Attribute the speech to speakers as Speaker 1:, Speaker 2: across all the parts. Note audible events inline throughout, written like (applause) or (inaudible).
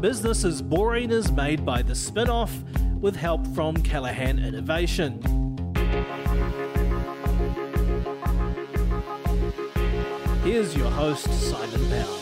Speaker 1: Business is Boring is made by The Spinoff with help from Callaghan Innovation. Here's your host, Simon Pound.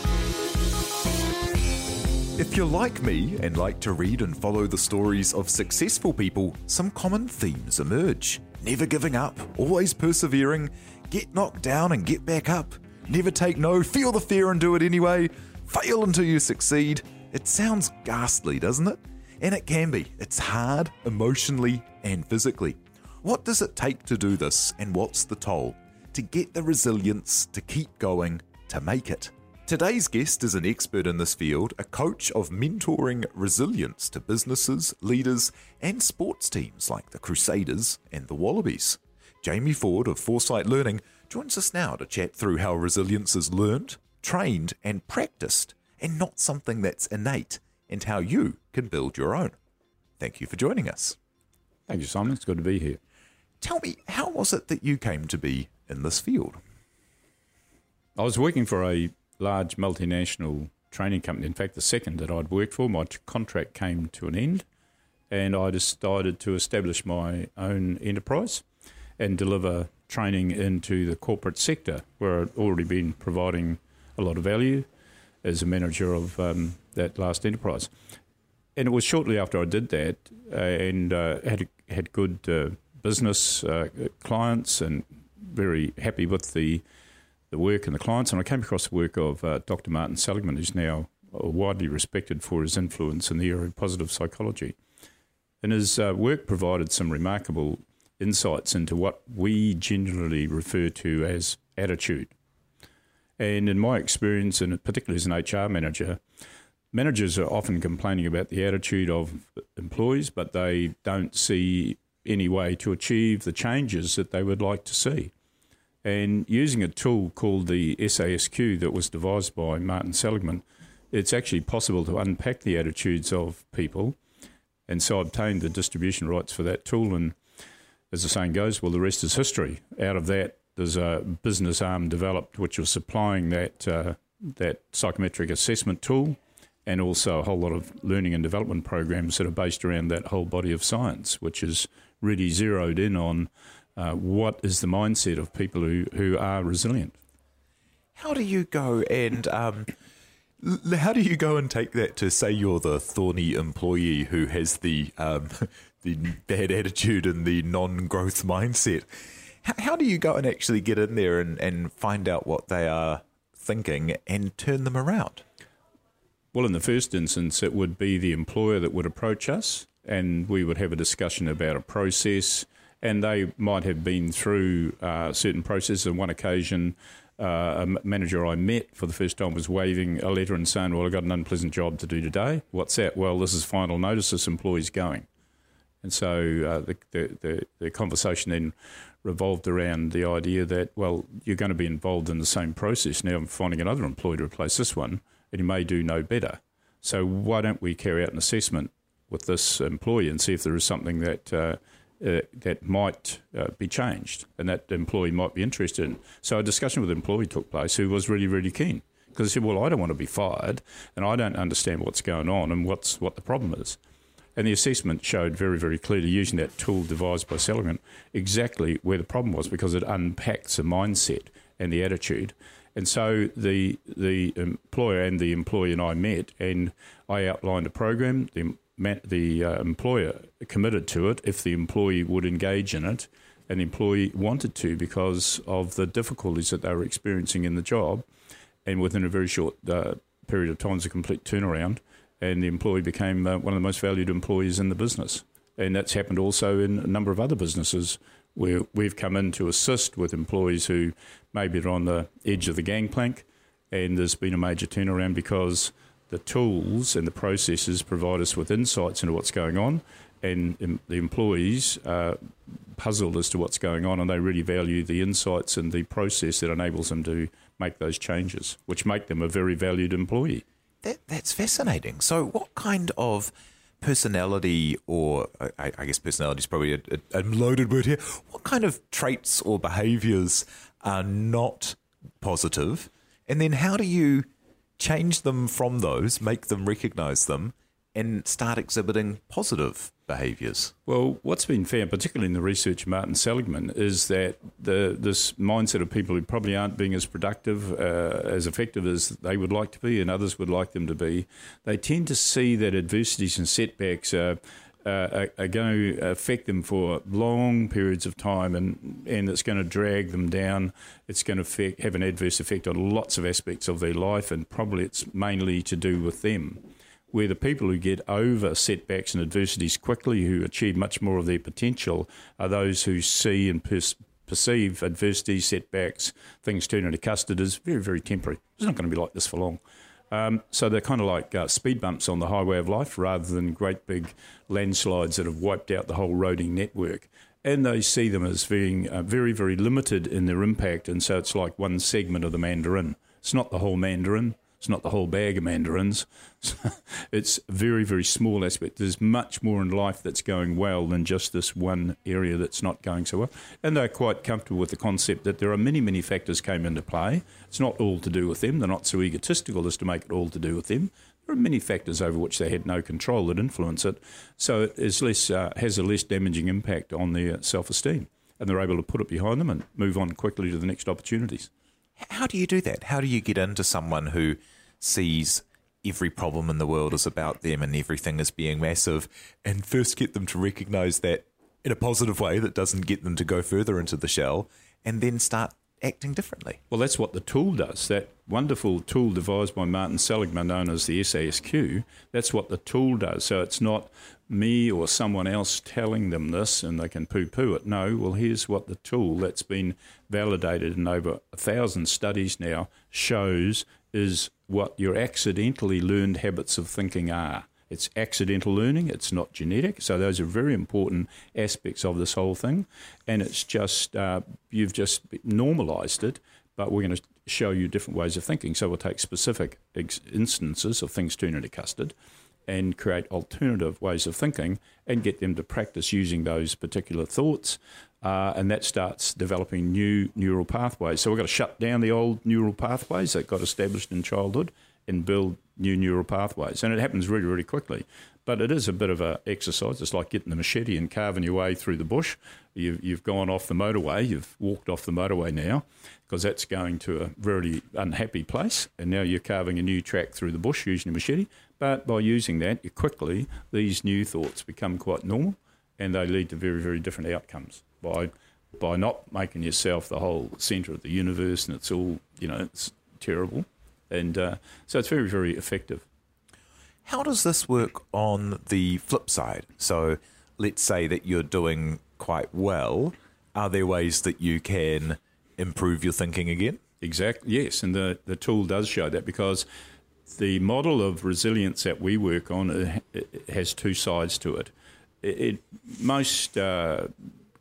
Speaker 2: If you're like me and like to read and follow the stories of successful people, some common themes emerge. Never giving up, always persevering, get knocked down and get back up, never take no, feel the fear and do it anyway, fail until you succeed. It sounds ghastly, doesn't it? And it can be. It's hard, emotionally and physically. What does it take to do this, and what's the toll? To get the resilience, to keep going, to make it. Today's guest is an expert in this field, a coach of mentoring resilience to businesses, leaders, and sports teams like the Crusaders and the Wallabies. Jamie Ford of Foresight Learning joins us now to chat through how resilience is learned, trained, and practiced, and not something that's innate, and how you can build your own. Thank you for joining us.
Speaker 3: Thank you, Simon. It's good to be here.
Speaker 2: Tell me, how was it that you came to be in this field?
Speaker 3: I was working for a large multinational training company. In fact, the second that I'd worked for, my contract came to an end, and I decided to establish my own enterprise and deliver training into the corporate sector, where I'd already been providing a lot of value as a manager of um, that last enterprise. And it was shortly after I did that, uh, and uh, had had good uh, business uh, clients, and very happy with the the work and the clients. And I came across the work of uh, Dr. Martin Seligman, who's now widely respected for his influence in the area of positive psychology. And his work provided some remarkable insights into what we generally refer to as attitude. And in my experience, and particularly as an HR manager, managers are often complaining about the attitude of employees, but they don't see any way to achieve the changes that they would like to see. And using a tool called the SASQ that was devised by Martin Seligman, it's actually possible to unpack the attitudes of people. And so I obtained the distribution rights for that tool. And as the saying goes, well, the rest is history. Out of that, there's a business arm developed which was supplying that, uh, that psychometric assessment tool and also a whole lot of learning and development programs that are based around that whole body of science, which is really zeroed in on uh, what is the mindset of people who, who are resilient.
Speaker 2: How do you go and um, how do you go and take that to say you're the thorny employee who has the um, (laughs) the bad attitude and the non-growth mindset? How, how do you go and actually get in there and, and find out what they are thinking and turn them around?
Speaker 3: Well, in the first instance, it would be the employer that would approach us, and we would have a discussion about a process and they might have been through uh, certain processes. On one occasion, uh, a manager I met for the first time was waving a letter and saying, "Well, I've got an unpleasant job to do today. What's that? Well, this is final notice. This employee's going." And so uh, the, the, the, the conversation then revolved around the idea that, well, you're going to be involved in the same process. Now I'm finding another employee to replace this one, and he may do no better. So why don't we carry out an assessment with this employee and see if there is something that uh, uh, that might uh, be changed and that employee might be interested in. So a discussion with the employee took place who was really, really keen because he said, well, I don't want to be fired and I don't understand what's going on and what's what the problem is. And the assessment showed very, very clearly, using that tool devised by Seligman, exactly where the problem was because it unpacks the mindset and the attitude. And so the the employer and the employee and I met, and I outlined a program. The the uh, employer committed to it if the employee would engage in it, and the employee wanted to because of the difficulties that they were experiencing in the job, and within a very short uh, period of time, it was a complete turnaround, and the employee became uh, one of the most valued employees in the business. And that's happened also in a number of other businesses where we've come in to assist with employees who maybe are on the edge of the gangplank, and there's been a major turnaround because the tools and the processes provide us with insights into what's going on, and the employees are puzzled as to what's going on, and they really value the insights and the process that enables them to make those changes, which make them a very valued employee.
Speaker 2: That, that's fascinating. So, what kind of personality, or I, I guess personality is probably a, a, loaded word here. What kind of traits or behaviours are not positive? And then how do you change them from those, make them recognise them, and start exhibiting positive behaviours?
Speaker 3: Well, what's been found, particularly in the research of Martin Seligman, is that the this mindset of people who probably aren't being as productive, uh, as effective as they would like to be, and others would like them to be, they tend to see that adversities and setbacks are. Uh, are, are, going to affect them for long periods of time, and, and it's going to drag them down. It's going to affect, have an adverse effect on lots of aspects of their life, and probably it's mainly to do with them where the people who get over setbacks and adversities quickly, who achieve much more of their potential, are those who see and perceive adversity, setbacks, things turn into custard as very, very temporary. It's not going to be like this for long. Um, so they're kind of like uh, speed bumps on the highway of life rather than great big landslides that have wiped out the whole roading network. And they see them as being uh, very, very limited in their impact. And so it's like one segment of the mandarin. It's not the whole mandarin. It's not the whole bag of mandarins. (laughs) it's very, very small aspect. There's much more in life that's going well than just this one area that's not going so well. And they're quite comfortable with the concept that there are many, many factors came into play. It's not all to do with them. They're not so egotistical as to make it all to do with them. There are many factors over which they had no control that influence it. So it is less, uh, has a less damaging impact on their self-esteem. And they're able to put it behind them and move on quickly to the next opportunities.
Speaker 2: How do you do that? How do you get into someone who sees every problem in the world is about them and everything is being massive, and first get them to recognize that in a positive way that doesn't get them to go further into the shell, and then start acting differently.
Speaker 3: Well, that's what the tool does. That wonderful tool devised by Martin Seligman, known as the SASQ, that's what the tool does. So it's not me or someone else telling them this and they can poo poo it. No, well, here's what the tool that's been validated in over a thousand studies now shows is what your accidentally learned habits of thinking are. It's accidental learning, it's not genetic. So, those are very important aspects of this whole thing. And it's just, uh, you've just normalized it, but we're going to show you different ways of thinking. So, we'll take specific ex- instances of things turning into custard and create alternative ways of thinking and get them to practice using those particular thoughts uh, and that starts developing new neural pathways. So we've got to shut down the old neural pathways that got established in childhood and build new neural pathways. And it happens really, really quickly. But it is a bit of an exercise. It's like getting the machete and carving your way through the bush. You've, you've gone off the motorway, you've walked off the motorway now, because that's going to a really unhappy place. And now you're carving a new track through the bush using a machete. But by using that, you quickly, these new thoughts become quite normal and they lead to very, very different outcomes by by not making yourself the whole centre of the universe, and it's all you know, it's terrible, and uh, so it's very, very effective.
Speaker 2: How does this work on the flip side? So, let's say that you're doing quite well. Are there ways that you can improve your thinking again?
Speaker 3: Exactly. Yes, and the the tool does show that because the model of resilience that we work on uh, has two sides to it. it, it most uh,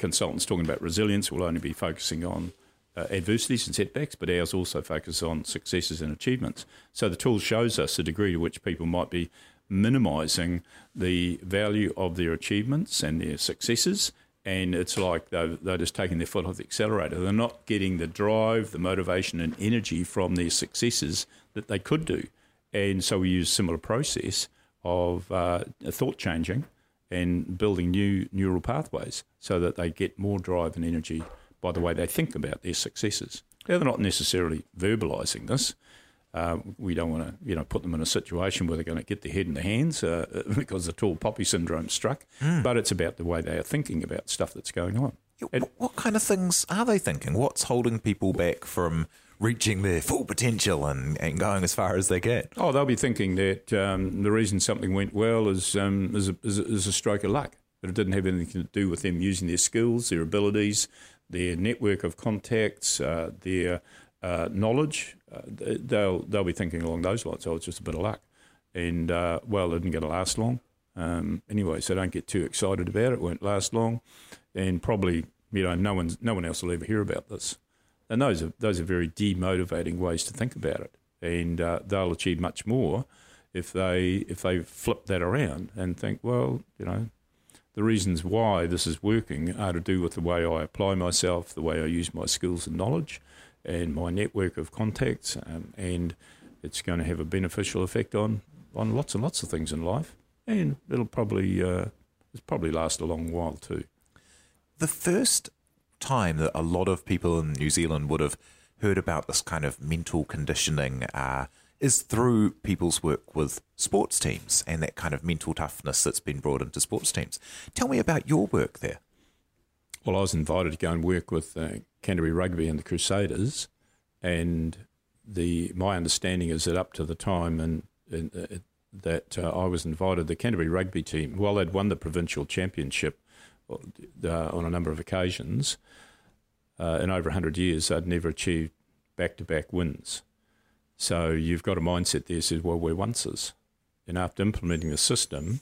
Speaker 3: consultants talking about resilience will only be focusing on uh, adversities and setbacks, but ours also focus on successes and achievements. So the tool shows us the degree to which people might be minimising the value of their achievements and their successes. And it's like they're, they're just taking their foot off the accelerator. They're not getting the drive, the motivation, and energy from their successes that they could do. And so we use similar process of uh, thought changing and building new neural pathways so that they get more drive and energy by the way they think about their successes. Now, they're not necessarily verbalising this. Uh, we don't want to, you know, put them in a situation where they're going to get their head in the hands uh, (laughs) because the tall poppy syndrome struck. But it's about the way they are thinking about stuff that's going on.
Speaker 2: Yeah,
Speaker 3: And-
Speaker 2: what kind of things are they thinking? What's holding people back from reaching their full potential and, and going as far as they get.
Speaker 3: Oh, they'll be thinking that um, the reason something went well is, um, is, a, is, a, is a stroke of luck, but it didn't have anything to do with them using their skills, their abilities, their network of contacts, uh, their uh, knowledge. Uh, they'll they'll be thinking along those lines. Oh, it's just a bit of luck, and uh, well, it isn't going to last long. Um, anyway, so don't get too excited about it. It won't last long, and probably you know no one's no one else will ever hear about this. And those are those are very demotivating ways to think about it, and uh, they'll achieve much more if they if they flip that around and think, well, you know, the reasons why this is working are to do with the way I apply myself, the way I use my skills and knowledge, and my network of contacts, um, and it's going to have a beneficial effect on on lots and lots of things in life, and it'll probably uh, probably last a long while too.
Speaker 2: The first time that a lot of people in New Zealand would have heard about this kind of mental conditioning uh, is through people's work with sports teams and that kind of mental toughness that's been brought into sports teams. Tell me about your work there.
Speaker 3: Well, I was invited to go and work with uh, Canterbury Rugby and the Crusaders, and the my understanding is that up to the time and, uh, that uh, I was invited, the Canterbury Rugby team, while they'd won the provincial championship uh, on a number of occasions uh, in over hundred years, they'd never achieved back-to-back wins. So you've got a mindset there says, well, we're onces. And after implementing the system,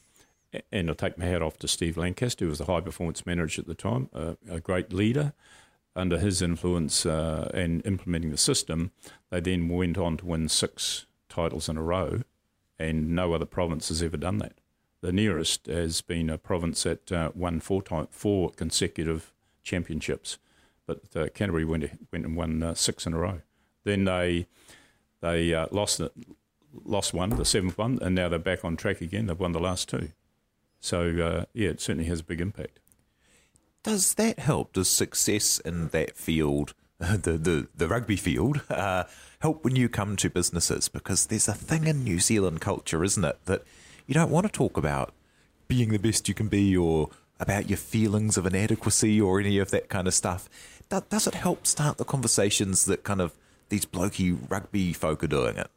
Speaker 3: and I'll take my hat off to Steve Lancaster, who was the high performance manager at the time, uh, a great leader. Under his influence uh, and implementing the system, they then went on to win six titles in a row, and no other province has ever done that. The nearest has been a province that uh, won four time, four consecutive championships, but uh, Canterbury went went and won uh, six in a row. Then they they uh, lost lost one, the seventh one, and now they're back on track again. They've won the last two. So uh, yeah, it certainly has a big impact.
Speaker 2: Does that help? Does success in that field, (laughs) the the, the rugby field, (laughs) uh, help when you come to businesses? Because there's a thing in New Zealand culture, isn't it, that you don't want to talk about being the best you can be or about your feelings of inadequacy or any of that kind of stuff. Do- Does it help start the conversations that kind of these blokey rugby folk are doing it?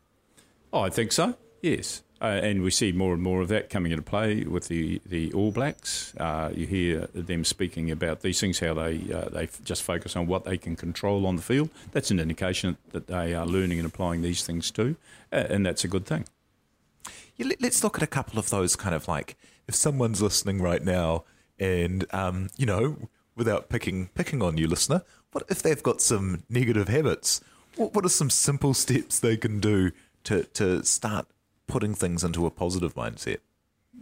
Speaker 3: Oh, I think so. Yes, uh, and we see more and more of that coming into play with the the All Blacks. Uh, you hear them speaking about these things, how they uh, they just focus on what they can control on the field. That's an indication that they are learning and applying these things too, and that's a good thing.
Speaker 2: Yeah, let, us look at a couple of those kind of like if someone's listening right now and um, you know without picking picking on you listener what if they've got some negative habits what, what are some simple steps they can do to to start putting things into a positive mindset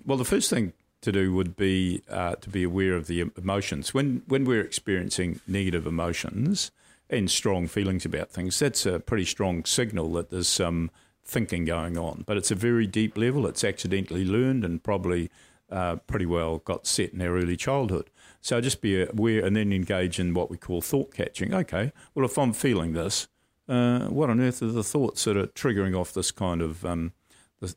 Speaker 3: Well, the first thing to do would be uh, to be aware of the emotions. When when we're experiencing negative emotions and strong feelings about things, that's a pretty strong signal that there's some thinking going on. But it's a very deep level. It's accidentally learned and probably uh, pretty well got set in our early childhood. So just be aware and then engage in what we call thought catching. Okay, well, if I'm feeling this, uh, what on earth are the thoughts that are triggering off this kind of um,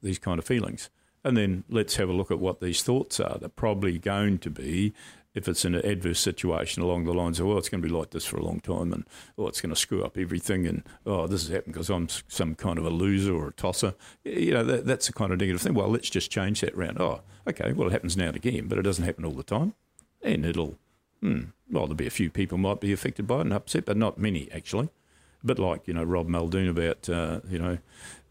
Speaker 3: these kind of feelings? And then let's have a look at what these thoughts are. They're probably going to be, if it's in an adverse situation, along the lines of, well, it's going to be like this for a long time, and oh, it's going to screw up everything, and oh, this has happened because I'm some kind of a loser or a tosser. You know, that, that's the kind of negative thing. Well, let's just change that round. Oh, okay, well, it happens now and again, but it doesn't happen all the time, and it'll, hmm, well, there'll be a few people might be affected by it and upset, but not many actually. A bit like you know Rob Muldoon about uh, you know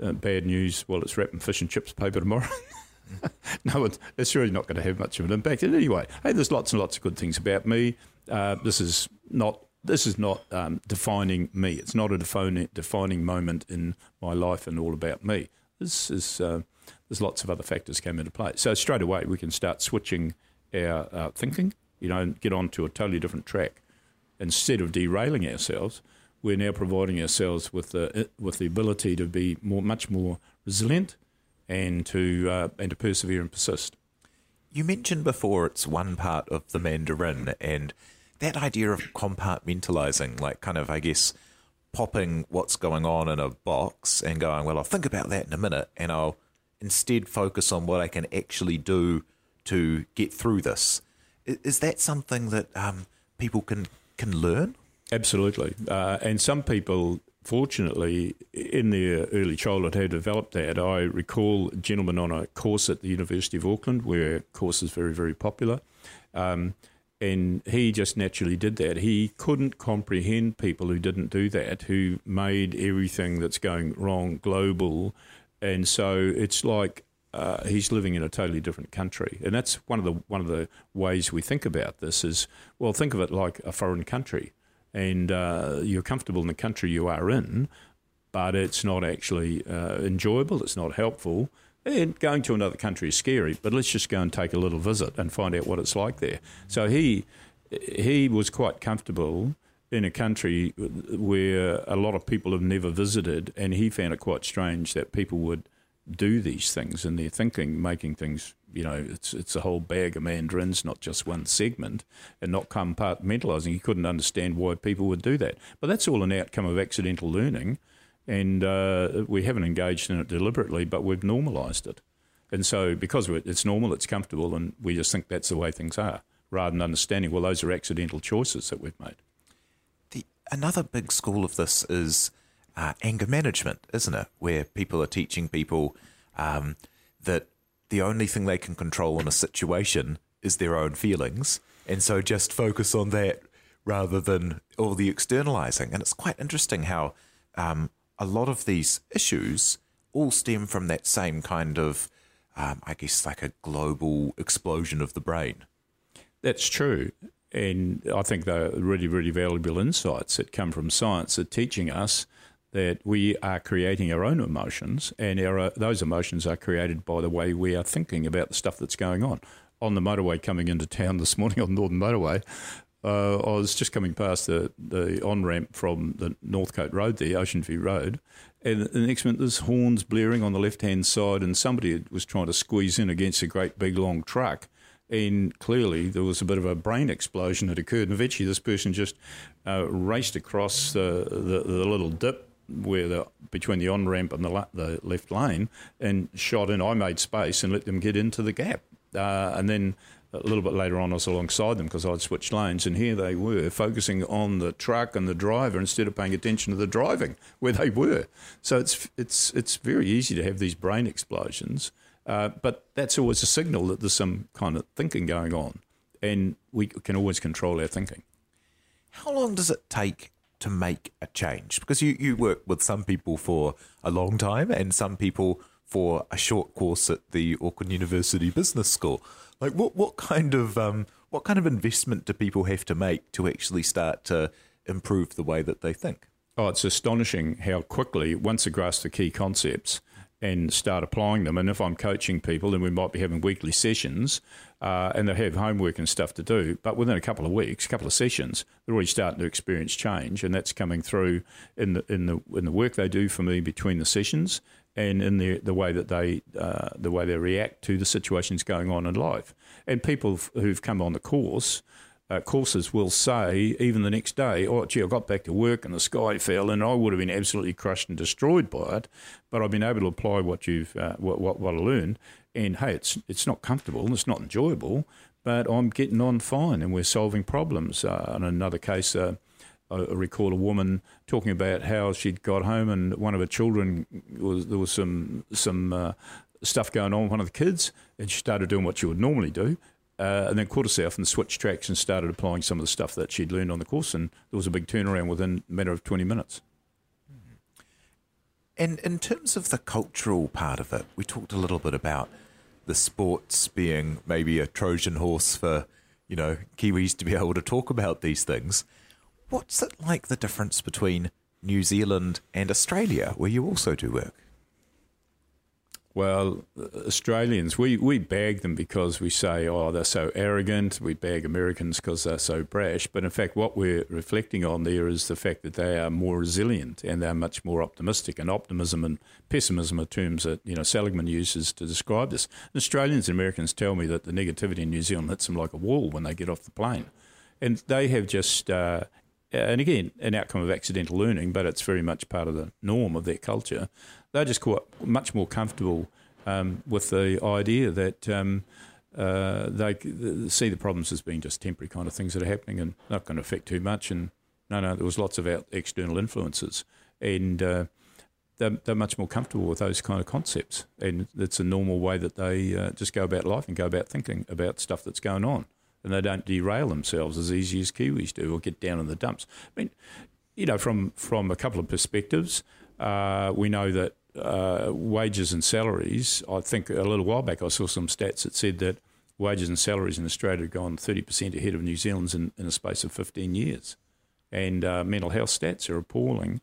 Speaker 3: uh, bad news. Well, it's wrapping fish and chips paper tomorrow. (laughs) (laughs) no, it's, really not going to have much of an impact. And anyway, hey, there's lots and lots of good things about me. Uh, this is not this is not um, defining me. It's not a defining defining moment in my life and all about me. This is uh, there's lots of other factors came into play. So straight away we can start switching our uh, thinking. You know, and get onto a totally different track. Instead of derailing ourselves, we're now providing ourselves with the with the ability to be more much more resilient and to uh, and to persevere and persist.
Speaker 2: you mentioned before it's one part of the mandarin and that idea of compartmentalizing like kind of i guess popping what's going on in a box and going, well, I'll think about that in a minute and I'll instead focus on what I can actually do to get through this. Is that something that um, people can, can learn?
Speaker 3: Absolutely. Uh, and some people, fortunately, in their early childhood have developed that. I recall a gentleman on a course at the University of Auckland where course is very, very popular. Um, and he just naturally did that. He couldn't comprehend people who didn't do that, who made everything that's going wrong global. And so it's like uh, he's living in a totally different country, and that's one of the one of the ways we think about this. Is well, think of it like a foreign country, and uh, you're comfortable in the country you are in, but it's not actually uh, enjoyable. It's not helpful. And going to another country is scary, but let's just go and take a little visit and find out what it's like there. So he he was quite comfortable in a country where a lot of people have never visited, and he found it quite strange that people would do these things in their thinking, making things. You know, it's it's a whole bag of mandarins, not just one segment, and not compartmentalising. He couldn't understand why people would do that. But that's all an outcome of accidental learning and uh, we haven't engaged in it deliberately, but we've normalised it. And so, because it's normal, it's comfortable, and we just think that's the way things are, rather than understanding, well, those are accidental choices that we've made.
Speaker 2: The, another big school of this is uh, anger management, isn't it? Where people are teaching people um, that the only thing they can control in a situation is their own feelings. And so just focus on that rather than all the externalizing. And it's quite interesting how um, a lot of these issues all stem from that same kind of, um, I guess, like a global explosion of the brain.
Speaker 3: That's true. And I think they're really, really valuable insights that come from science that teaching us that we are creating our own emotions, and our, those emotions are created by the way we are thinking about the stuff that's going on. On the motorway coming into town (laughs) this morning on the Northern Motorway, uh, I was just coming past the, the on ramp from the Northcote Road the Ocean View Road, and the next minute there's horns blaring on the left hand side, and somebody was trying to squeeze in against a great big long truck. And clearly, there was a bit of a brain explosion that occurred. And eventually, this person just uh, raced across the, the, the little dip where the between the on ramp and the, the left lane and shot in. I made space and let them get into the gap, uh, and then a little bit later on, I was alongside them because I'd switched lanes, and here they were focusing on the truck and the driver instead of paying attention to the driving (laughs) where they were. So it's it's it's very easy to have these brain explosions, uh, but that's always a signal that there's some kind of thinking going on, and we can always control our thinking.
Speaker 2: How long does it take to make a change? Because you, you work with some people for a long time and some people for a short course at the Auckland University Business School. Like, what what kind of um, what kind of investment do people have to make to actually start to improve the way that they think?
Speaker 3: Oh, it's astonishing how quickly once they grasp the key concepts and start applying them. And if I'm coaching people, then we might be having weekly sessions, uh, and they have homework and stuff to do. But within a couple of weeks, a couple of sessions, they're already starting to experience change, and that's coming through in the in the in the work they do for me between the sessions, and in the the way that they uh, the way they react to the situations going on in life. And people who've come on the course. Uh, courses will say even the next day, oh, gee, I got back to work and the sky fell, and I would have been absolutely crushed and destroyed by it. But I've been able to apply what you've uh, what, what, what I learned, and hey, it's it's not comfortable and it's not enjoyable, but I'm getting on fine, and we're solving problems. Uh, in another case, uh, I recall a woman talking about how she'd got home and one of her children was there was some some uh, stuff going on with one of the kids, and she started doing what she would normally do, uh, and then caught herself and switched tracks and started applying some of the stuff that she'd learned on the course, and there was a big turnaround within a matter of twenty minutes.
Speaker 2: And in terms of the cultural part of it, we talked a little bit about the sports being maybe a Trojan horse for you know Kiwis to be (laughs) able to talk about these things. What's it like the difference between New Zealand and Australia, where you also do work?
Speaker 3: Well, Australians, we, we bag them because we say, oh, they're so arrogant. We bag Americans because they're so brash. But in fact, what we're reflecting on there is the fact that they are more resilient and they're much more optimistic. And optimism and pessimism are terms that, you know, Seligman uses to describe this. Australians and Americans tell me that the negativity in New Zealand hits them like a wall when they get off the plane. And they have just uh, and again, an outcome of accidental learning, but it's very much part of the norm of their culture. They're just quite much more comfortable um, with the idea that um, uh, they see the problems as being just temporary kind of things that are happening and not going to affect too much. And no, no, there was lots of out external influences, and uh, they're, they're, much more comfortable with those kind of concepts. And it's a normal way that they uh, just go about life and go about thinking about stuff that's going on and they don't derail themselves as easy as Kiwis do or get down in the dumps. I mean, you know, from from a couple of perspectives, uh, we know that uh, wages and salaries. I think a little while back I saw some stats that said that wages and salaries in Australia have gone 30% ahead of New Zealand's in, in a space of 15 years, and uh, mental health stats are appalling.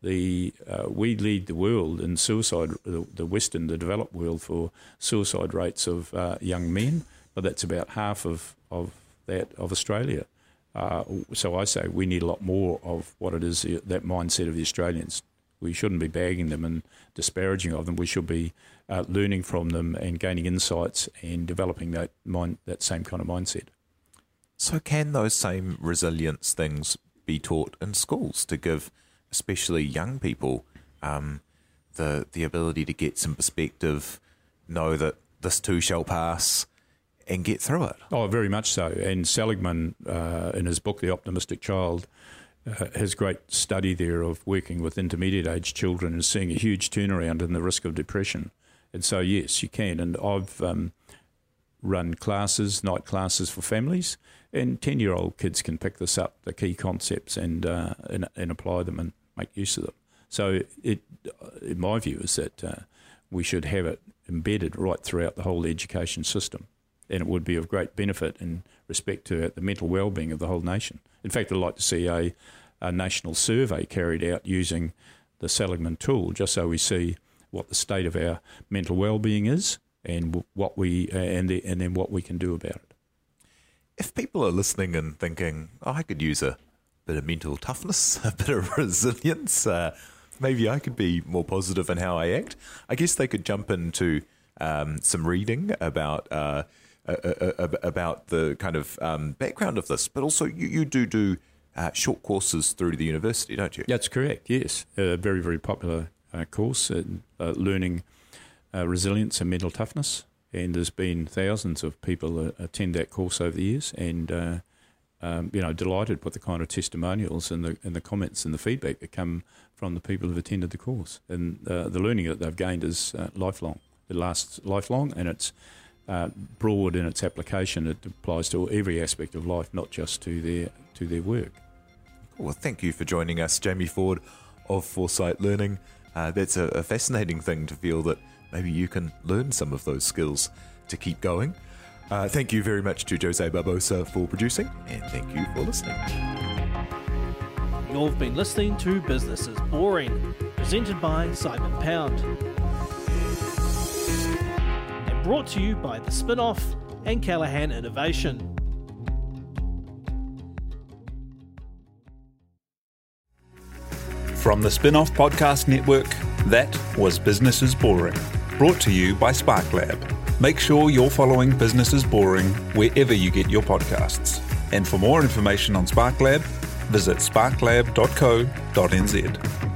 Speaker 3: The uh, we lead the world in suicide, the, Western, the developed world for suicide rates of uh, young men but that's about half of, of that of Australia. Uh, so I say we need a lot more of what it is that mindset of the Australians. We shouldn't be bagging them and disparaging of them. We should be uh, learning from them and gaining insights and developing that mind, that same kind of mindset.
Speaker 2: So can those same resilience things be taught in schools to give, especially young people, um, the the ability to get some perspective, know that this too shall pass, and get through it.
Speaker 3: Oh, very much so. And Seligman, uh, in his book, The Optimistic Child, uh, great study there of working with intermediate age children and seeing a huge turnaround in the risk of depression. And so, yes, you can. And I've um, run classes, night classes for families, and 10 year old kids can pick this up, the key concepts, and, uh, and, and, apply them and make use of them. So, it, in my view, is that uh, we should have it embedded right throughout the whole education system and it would be of great benefit in respect to the mental well-being of the whole nation. In fact, I'd like to see a, a national survey carried out using the Seligman tool, just so we see what the state of our mental well-being is and what we and the, and then what we can do about it.
Speaker 2: If people are listening and thinking, oh, I could use a bit of mental toughness, (laughs) a bit of resilience, uh, maybe I could be more positive in how I act. I guess they could jump into um, some reading about. Uh, about the kind of um, background of this, but also you, you do do uh, short courses through the university, don't you?
Speaker 3: That's correct. Yes, a very very popular uh, course in uh, learning uh, resilience and mental toughness, and there's been thousands of people attend that course over the years, and um, you know delighted with the kind of testimonials and the and the comments and the feedback that come from the people who've attended the course, and the learning that they've gained is lifelong. It lasts lifelong, and it's uh, broad in its application. It applies to every aspect of life, not just to their to their work.
Speaker 2: Well, thank you for joining us, Jamie Ford of Foresight Learning. Uh, that's a, a, fascinating thing to feel that maybe you can learn some of those skills to keep going. Uh, thank you very much to Jose Barbosa for producing, and thank you for listening.
Speaker 1: You've been listening to Business is Boring, presented by Simon Pound brought to you by The Spinoff and Callaghan Innovation.
Speaker 4: From the Spinoff Podcast Network, that was Business is Boring, brought to you by SparkLab. Make sure you're following Business is Boring wherever you get your podcasts. And for more information on SparkLab, visit sparklab.co.nz.